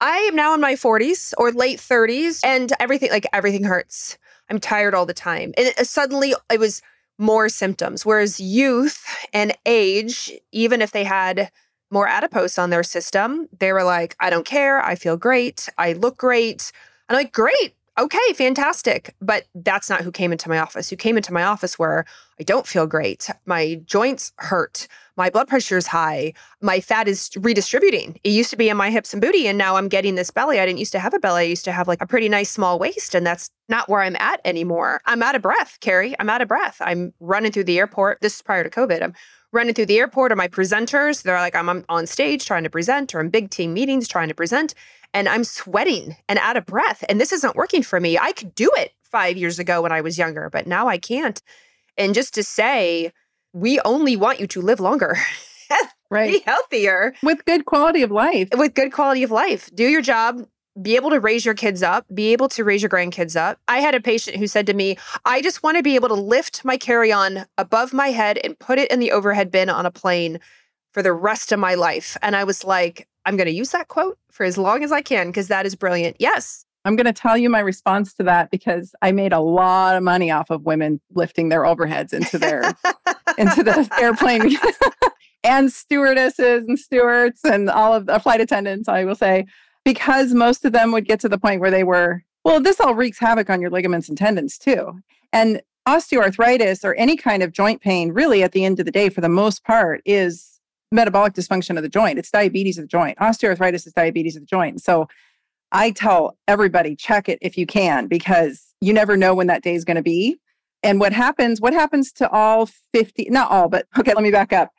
I am now in my 40s or late 30s and everything, like everything hurts. I'm tired all the time. And suddenly it was more symptoms. Whereas youth and age, even if they had more adipose on their system, they were like, I don't care. I feel great. I look great. And I'm like, great. Okay, fantastic. But that's not who came into my office. Who came into my office where I don't feel great. My joints hurt. My blood pressure is high. My fat is redistributing. It used to be in my hips and booty, and now I'm getting this belly. I didn't used to have a belly. I used to have like a pretty nice small waist, and that's not where I'm at anymore. I'm out of breath, Carrie. I'm out of breath. I'm running through the airport. This is prior to COVID. I'm running through the airport, or my presenters, they're like, I'm on stage trying to present, or in big team meetings trying to present, and I'm sweating and out of breath. And this isn't working for me. I could do it five years ago when I was younger, but now I can't. And just to say, we only want you to live longer. right. Be healthier. With good quality of life. With good quality of life. Do your job. Be able to raise your kids up, be able to raise your grandkids up. I had a patient who said to me, I just want to be able to lift my carry on above my head and put it in the overhead bin on a plane for the rest of my life. And I was like, I'm going to use that quote for as long as I can because that is brilliant. Yes, I'm going to tell you my response to that because I made a lot of money off of women lifting their overheads into their into the airplane and stewardesses and stewards and all of the flight attendants, I will say, because most of them would get to the point where they were, well, this all wreaks havoc on your ligaments and tendons too. And osteoarthritis or any kind of joint pain, really at the end of the day, for the most part, is metabolic dysfunction of the joint. It's diabetes of the joint. Osteoarthritis is diabetes of the joint. So I tell everybody check it if you can because you never know when that day is going to be. And what happens, what happens to all 50, not all, but okay, let me back up.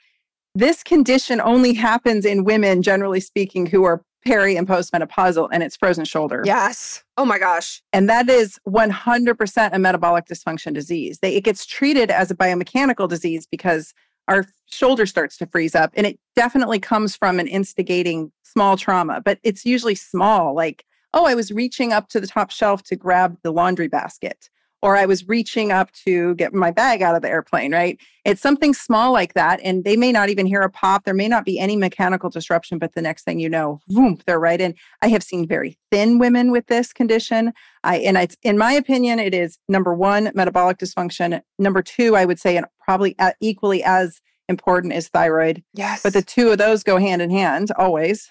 This condition only happens in women, generally speaking, who are peri and postmenopausal, and it's frozen shoulder. Yes. Oh my gosh. And that is 100% a metabolic dysfunction disease. They, it gets treated as a biomechanical disease because our shoulder starts to freeze up. And it definitely comes from an instigating small trauma, but it's usually small, like, oh, I was reaching up to the top shelf to grab the laundry basket, or I was reaching up to get my bag out of the airplane, right? It's something small like that. And they may not even hear a pop. There may not be any mechanical disruption, but the next thing you know, boom, they're right in. I have seen very thin women with this condition. I, and it's, in my opinion, it is number one, metabolic dysfunction. Number two, I would say, and probably equally as important is thyroid. Yes. But the two of those go hand in hand always,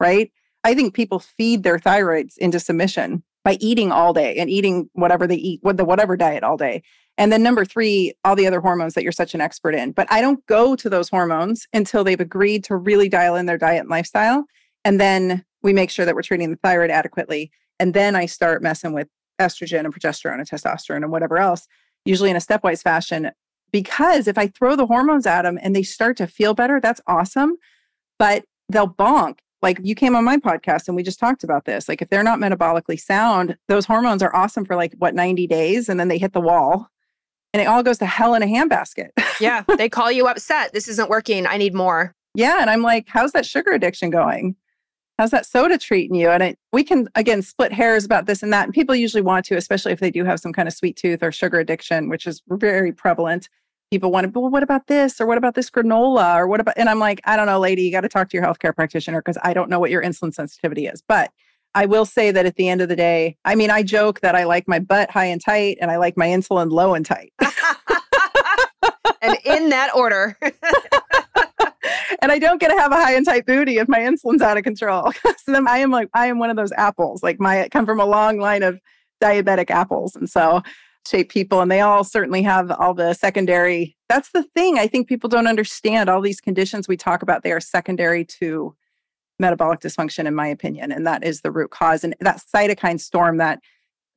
right? I think people feed their thyroids into submission by eating all day and eating whatever they eat, with the whatever diet all day. And then number three, all the other hormones that you're such an expert in. But I don't go to those hormones until they've agreed to really dial in their diet and lifestyle. And then we make sure that we're treating the thyroid adequately. And then I start messing with estrogen and progesterone and testosterone and whatever else usually in a stepwise fashion. Because if I throw the hormones at them and they start to feel better, that's awesome. But they'll bonk. Like you came on my podcast and we just talked about this. Like if they're not metabolically sound, those hormones are awesome for like what 90 days and then they hit the wall and it all goes to hell in a handbasket. yeah, they call you upset. This isn't working. I need more. Yeah, and I'm like, how's that sugar addiction going? How's that soda treating you? And I, we can again split hairs about this and that. And people usually want to, especially if they do have some kind of sweet tooth or sugar addiction, which is very prevalent people want to, well, what about this? Or what about this granola? Or what about, and I'm like, I don't know, lady, you got to talk to your healthcare practitioner because I don't know what your insulin sensitivity is. But I will say that at the end of the day, I mean, I joke that I like my butt high and tight and I like my insulin low and tight. and in that order. and I don't get to have a high and tight booty if my insulin's out of control. so then I am like, I am one of those apples. Like my I come from a long line of diabetic apples. And so shape people and they all certainly have all the secondary that's the thing i think people don't understand all these conditions we talk about they are secondary to metabolic dysfunction in my opinion and that is the root cause and that cytokine storm that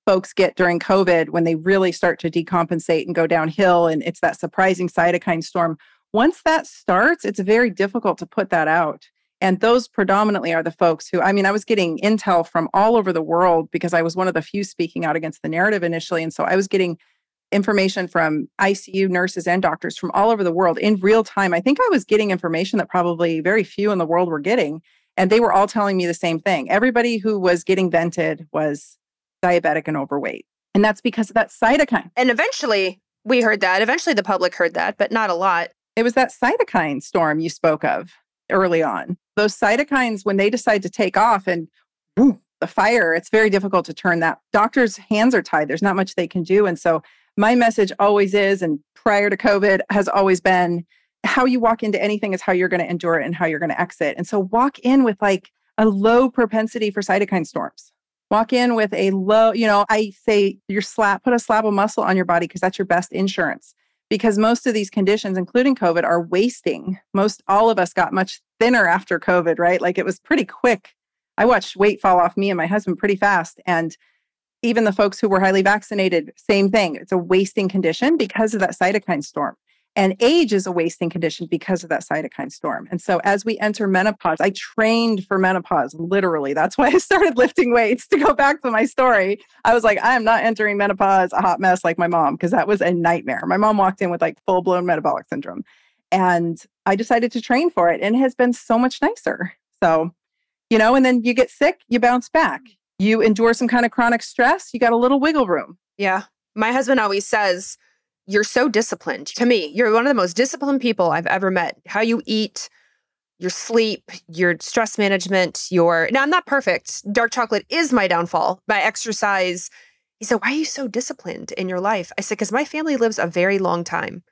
folks get during covid when they really start to decompensate and go downhill and it's that surprising cytokine storm. Once that starts it's very difficult to put that out and those predominantly are the folks who, I mean, I was getting intel from all over the world because I was one of the few speaking out against the narrative initially. And so I was getting information from ICU nurses and doctors from all over the world in real time. I think I was getting information that probably very few in the world were getting. And they were all telling me the same thing. Everybody who was getting vented was diabetic and overweight. And that's because of that cytokine. And eventually we heard that. Eventually the public heard that, but not a lot. It was that cytokine storm you spoke of early on. Those cytokines, when they decide to take off and the fire, it's very difficult to turn that. Doctors' hands are tied. There's not much they can do. And so my message always is, and prior to COVID has always been how you walk into anything is how you're going to endure it and how you're going to exit. And so walk in with like a low propensity for cytokine storms. Walk in with a low, you know, I say your slap, put a slab of muscle on your body because that's your best insurance because most of these conditions, including COVID, are wasting. Most all of us got much thinner after COVID, right? Like it was pretty quick. I watched weight fall off me and my husband pretty fast. And even the folks who were highly vaccinated, same thing. It's a wasting condition because of that cytokine storm. And age is a wasting condition because of that cytokine storm. And so as we enter menopause, I trained for menopause, literally. That's why I started lifting weights to go back to my story. I was like, I am not entering menopause a hot mess like my mom, because that was a nightmare. My mom walked in with like full blown metabolic syndrome. And I decided to train for it and it has been so much nicer. So, you know, and then you get sick, you bounce back. Mm. You endure some kind of chronic stress, you got a little wiggle room. Yeah. My husband always says, you're so disciplined. To me, you're one of the most disciplined people I've ever met. How you eat, your sleep, your stress management, your now I'm not perfect. Dark chocolate is my downfall. My exercise. He said, Why are you so disciplined in your life? I said, Because my family lives a very long time.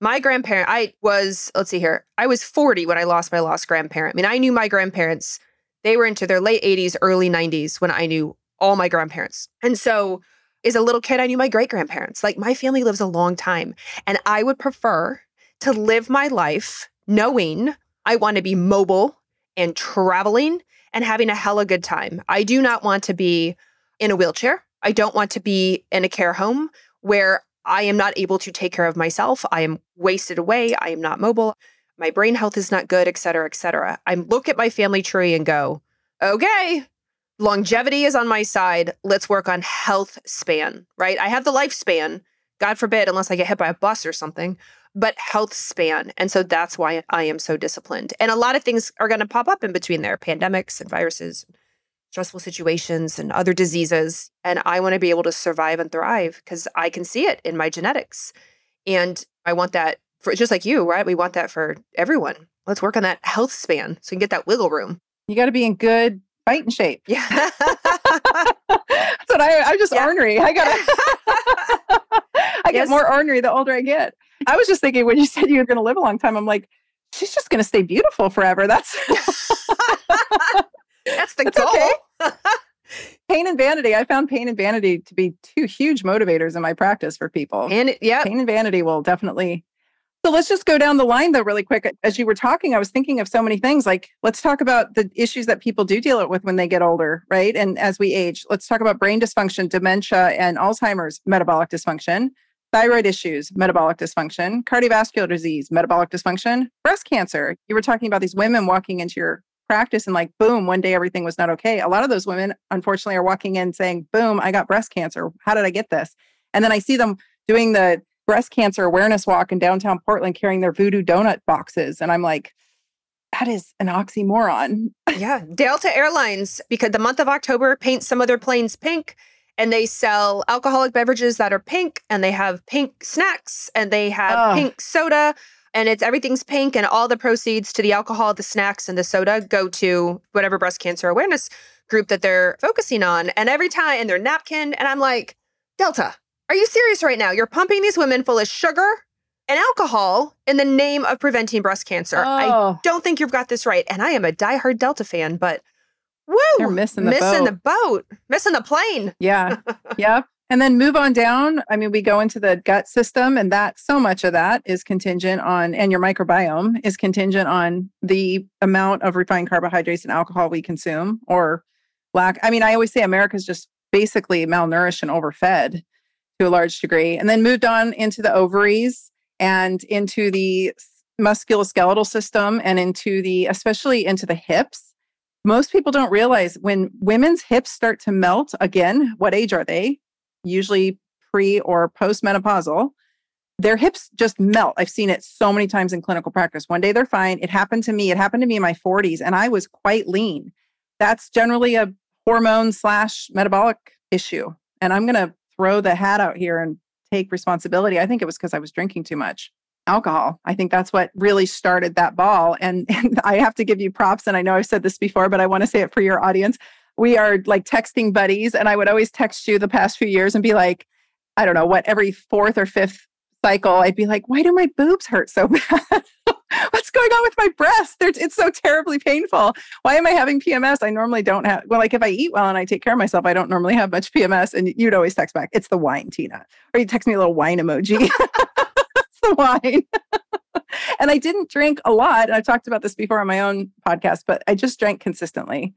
My grandparent, I was, let's see here, I was 40 when I lost my lost grandparent. I mean, I knew my grandparents, they were into their late 80s, early 90s when I knew all my grandparents. And so as a little kid, I knew my great grandparents. Like my family lives a long time. And I would prefer to live my life knowing I want to be mobile and traveling and having a hella good time. I do not want to be in a wheelchair. I don't want to be in a care home where I am not able to take care of myself. I am wasted away. I am not mobile. My brain health is not good, et cetera, et cetera. I look at my family tree and go, okay, longevity is on my side. Let's work on health span, right? I have the lifespan, God forbid, unless I get hit by a bus or something, but health span. And so that's why I am so disciplined. And a lot of things are going to pop up in between there pandemics and viruses, stressful situations, and other diseases. And I want to be able to survive and thrive because I can see it in my genetics. And I want that for just like you, right? We want that for everyone. Let's work on that health span so you can get that wiggle room. You got to be in good fighting shape. Yeah. That's what I, I'm just yeah. ornery. I got I get yes. more ornery the older I get. I was just thinking when you said you were going to live a long time, I'm like, she's just going to stay beautiful forever. That's that's the goal. Okay. pain and vanity. I found pain and vanity to be two huge motivators in my practice for people. And yeah, pain and vanity will definitely so let's just go down the line though, really quick. As you were talking, I was thinking of so many things. Like, let's talk about the issues that people do deal with when they get older, right? And as we age, let's talk about brain dysfunction, dementia, and Alzheimer's metabolic dysfunction. thyroid issues, metabolic dysfunction, cardiovascular disease, metabolic dysfunction, breast cancer. You were talking about these women walking into your practice and like, boom, one day everything was not okay. A lot of those women, unfortunately, are walking in saying, boom, I got breast cancer. How did I get this? And then I see them doing the breast cancer awareness walk in downtown Portland carrying their Voodoo Doughnut boxes. And I'm like, that is an oxymoron. yeah. Delta Airlines, because the month of October paints some of their planes pink and they sell alcoholic beverages that are pink and they have pink snacks and they have oh. pink soda and it's everything's pink and all the proceeds to the alcohol the snacks and the soda go to whatever breast cancer awareness group that they're focusing on and every time in their napkin and i'm like delta are you serious right now you're pumping these women full of sugar and alcohol in the name of preventing breast cancer oh. i don't think you've got this right and i am a diehard delta fan but Woo! They're missing the missing boat. the boat, missing the plane. Yeah. yeah. And then move on down. I mean, we go into the gut system, and that so much of that is contingent on, and your microbiome is contingent on the amount of refined carbohydrates and alcohol we consume or lack. I mean, I always say America's just basically malnourished and overfed to a large degree. And then moved on into the ovaries and into the musculoskeletal system and into the, especially into the hips most people don't realize when women's hips start to melt again, what age are they? Usually pre or postmenopausal. Their hips just melt. I've seen it so many times in clinical practice. One day they're fine. It happened to me. It happened to me in my 40s, and I was quite lean. That's generally a hormone slash metabolic issue. And I'm going to throw the hat out here and take responsibility. I think it was because I was drinking too much alcohol. I think that's what really started that ball. And, and I have to give you props. And I know I've said this before, but I want to say it for your audience. We are like texting buddies. And I would always text you the past few years and be like, I don't know what, every fourth or fifth cycle, I'd be like, why do my boobs hurt so bad? What's going on with my breasts? They're, it's so terribly painful. Why am I having PMS? I normally don't have, well, like if I eat well and I take care of myself, I don't normally have much PMS. And you'd always text back, it's the wine, Tyna. Or you text me a little wine emoji. It's the wine. and I didn't drink a lot. And I've talked about this before on my own podcast, but I just drank consistently.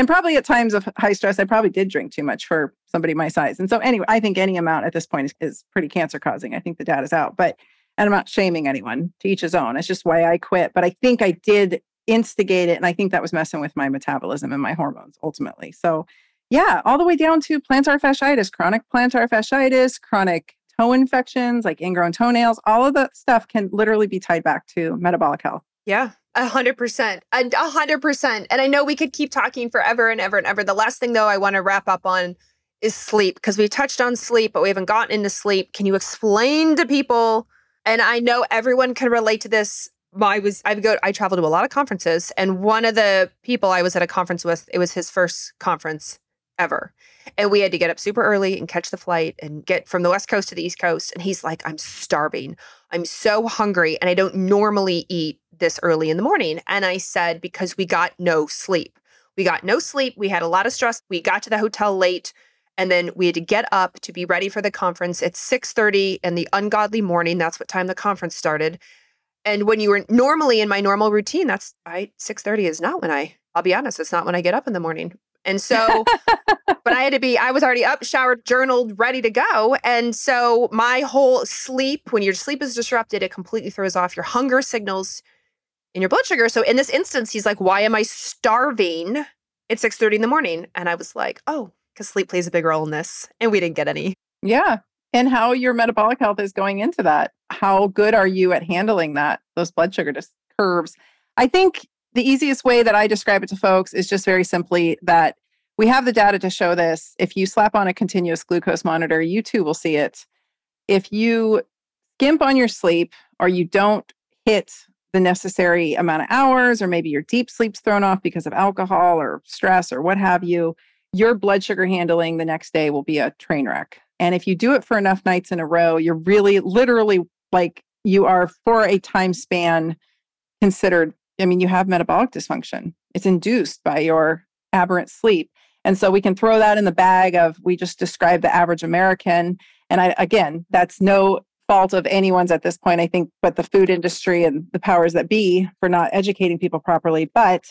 And probably at times of high stress, I probably did drink too much for somebody my size. And so, anyway, I think any amount at this point is, is pretty cancer causing. I think the data's out, but and I'm not shaming anyone to each his own. It's just why I quit. But I think I did instigate it. And I think that was messing with my metabolism and my hormones ultimately. So, yeah, all the way down to plantar fasciitis, chronic plantar fasciitis, chronic toe infections, like ingrown toenails, all of that stuff can literally be tied back to metabolic health. Yeah. A hundred percent. A hundred percent. And I know we could keep talking forever and ever and ever. The last thing though I want to wrap up on is sleep because we touched on sleep, but we haven't gotten into sleep. Can you explain to people? And I know everyone can relate to this. I was I go I travel to a lot of conferences, and one of the people I was at a conference with, it was his first conference ever. And we had to get up super early and catch the flight and get from the West Coast to the East Coast. And he's like, I'm starving. I'm so hungry. And I don't normally eat this early in the morning. And I said, because we got no sleep. We got no sleep. We had a lot of stress. We got to the hotel late. And then we had to get up to be ready for the conference at 6:30 in the ungodly morning. That's what time the conference started. And when you were normally in my normal routine, that's I 6:30 is not when I I'll be honest, it's not when I get up in the morning. And so, but I had to be, I was already up, showered, journaled, ready to go. And so my whole sleep, when your sleep is disrupted, it completely throws off your hunger signals in your blood sugar. So in this instance, he's like, why am I starving at 6.30 in the morning? And I was like, oh, because sleep plays a big role in this. And we didn't get any. Yeah. And how your metabolic health is going into that. How good are you at handling that, those blood sugar dis- curves? I think the easiest way that I describe it to folks is just very simply that we have the data to show this. If you slap on a continuous glucose monitor, you too will see it. If you skimp on your sleep or you don't hit the necessary amount of hours, or maybe your deep sleep's thrown off because of alcohol or stress or what have you, your blood sugar handling the next day will be a train wreck. And if you do it for enough nights in a row, you're really literally like you are for a time span considered I mean, you have metabolic dysfunction. It's induced by your aberrant sleep. And so we can throw that in the bag of we just described the average American. And I, again, that's no fault of anyone's at this point, I think, but the food industry and the powers that be for not educating people properly. But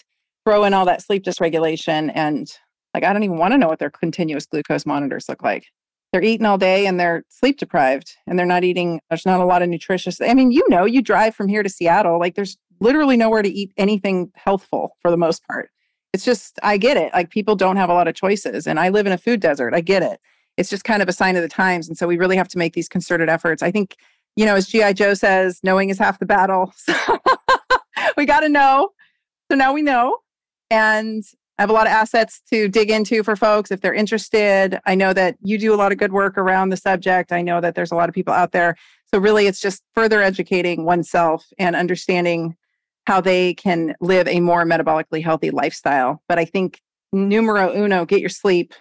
throw in all that sleep dysregulation and like, I don't even want to know what their continuous glucose monitors look like. they're eating all day and they're sleep deprived and they're not eating there's not a lot of nutritious i mean you know you drive from here to seattle like there's literally nowhere to eat anything healthful for the most part it's just i get it like people don't have a lot of choices and i live in a food desert i get it it's just kind of a sign of the times and so we really have to make these concerted efforts i think you know as G.I. Joe says knowing is half the battle so we got to know so now we know and I have a lot of assets to dig into for folks if they're interested. I know that you do a lot of good work around the subject. I know that there's a lot of people out there. So, really, it's just further educating oneself and understanding how they can live a more metabolically healthy lifestyle. But I think numero uno, get your sleep.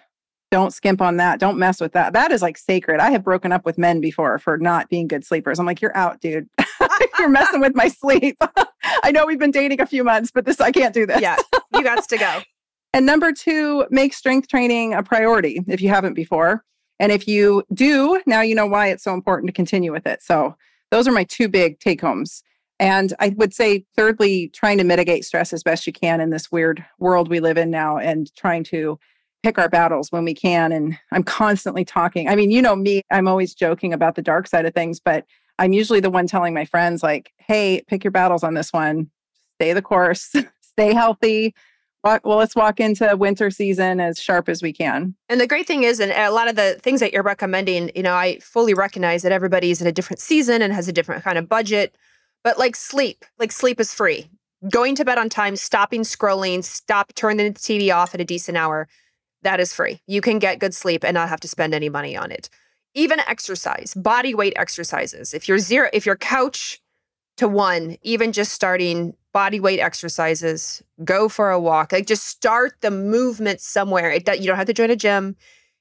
Don't skimp on that. Don't mess with that. That is like sacred. I have broken up with men before for not being good sleepers. I'm like, you're out, dude. you're messing with my sleep. I know we've been dating a few months, but this I can't do this. Yeah, you got to go. And number two, make strength training a priority if you haven't before. And if you do, now you know why it's so important to continue with it. So those are my two big take homes. And I would say, thirdly, trying to mitigate stress as best you can in this weird world we live in now and trying to pick our battles when we can. And I'm constantly talking. I mean, you know me, I'm always joking about the dark side of things, but I'm usually the one telling my friends, like, hey, pick your battles on this one, stay the course, stay healthy, well, let's walk into winter season as sharp as we can. And the great thing is, and a lot of the things that you're recommending, you know, I fully recognize that everybody's in a different season and has a different kind of budget. But like sleep, like sleep is free. Going to bed on time, stopping scrolling, stop turning the TV off at a decent hour, that is free. You can get good sleep and not have to spend any money on it. Even exercise, body weight exercises. If you're zero, if your couch to one, even just starting body weight exercises, go for a walk, like just start the movement somewhere. It, you don't have to join a gym.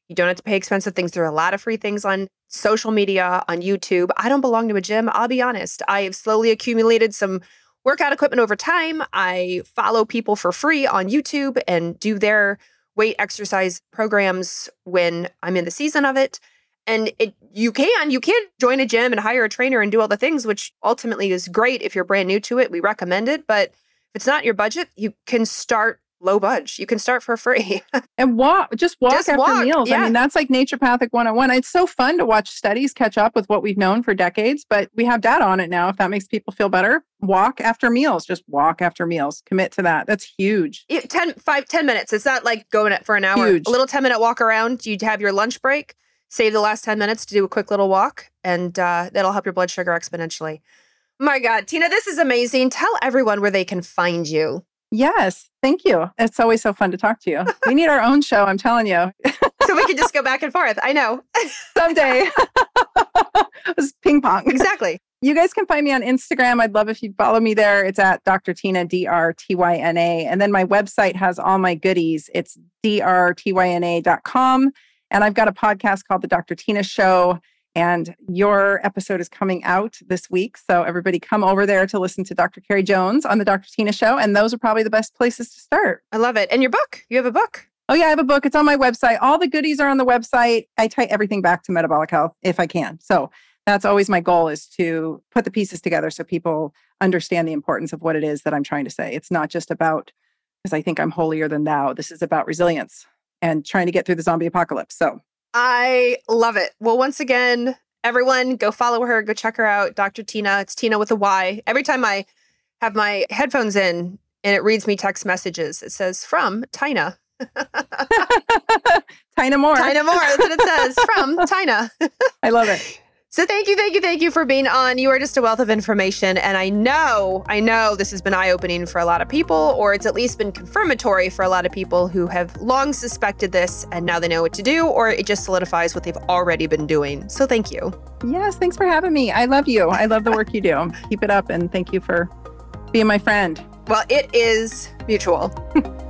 You don't have to pay expensive things. There are a lot of free things on social media, on YouTube. I don't belong to a gym. I'll be honest. I have slowly accumulated some workout equipment over time. I follow people for free on YouTube and do their weight exercise programs when I'm in the season of it and it you can you can join a gym and hire a trainer and do all the things which ultimately is great if you're brand new to it we recommend it but if it's not your budget you can start low budge. You can start for free. And walk just walk just after walk, meals. Yeah. i mean that's like naturopathic 101 it's so fun to watch studies catch up with what we've known for decades but we have data on it now if that makes people feel better. Walk after meals. Just walk after meals. Commit to that. That's huge. 10 5 10 minutes. It's not like going for an hour. Huge. a little 10 minute walk around you have your lunch break save the last 10 minutes to do a quick little walk, and uh, that'll help your blood sugar exponentially. My God, Tyna, this is amazing. Tell everyone where they can find you. Yes, thank you. It's always so fun to talk to you. We need our own show, I'm telling you. so we can just go back and forth. I know. Someday. it's ping pong. Exactly. You guys can find me on Instagram. I'd love if you'd follow me there. It's at Dr. Tyna, D R T Y N A. And then my website has all my goodies. It's drtyna.com. And I've got a podcast called The Dr. Tyna Show. And your episode is coming out this week. So everybody come over there to listen to Dr. Carrie Jones on the Dr. Tyna Show. And those are probably the best places to start. I love it. And your book, you have a book. Oh, yeah, I have a book. It's on my website. All the goodies are on the website. I tie everything back to metabolic health if I can. So that's always my goal is to put the pieces together so people understand the importance of what it is that I'm trying to say. It's not just about, because I think I'm holier than thou. This is about resilience and trying to get through the zombie apocalypse. So I love it. Well, once again, everyone go follow her, go check her out. Dr. Tyna. It's Tyna with a Y. Every time I have my headphones in and it reads me text messages, it says from Tina. Tina Moore. Tina Moore. That's what it says from Tina. I love it. So thank you, thank you, thank you for being on. You are just a wealth of information. And I know, I know this has been eye opening for a lot of people, or it's at least been confirmatory for a lot of people who have long suspected this and now they know what to do, or it just solidifies what they've already been doing. So thank you. Yes, thanks for having me. I love you. I love the work you do. Keep it up. And thank you for being my friend. Well, it is mutual.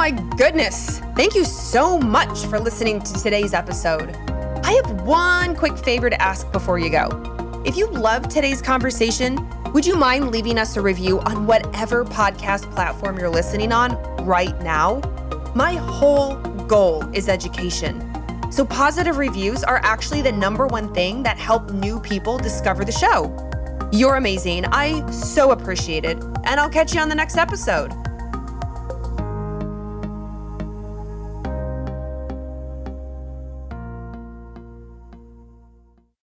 my goodness. Thank you so much for listening to today's episode. I have one quick favor to ask before you go. If you loved today's conversation, would you mind leaving us a review on whatever podcast platform you're listening on right now? My whole goal is education. So, positive reviews are actually the number one thing that help new people discover the show. You're amazing. I so appreciate it. And I'll catch you on the next episode.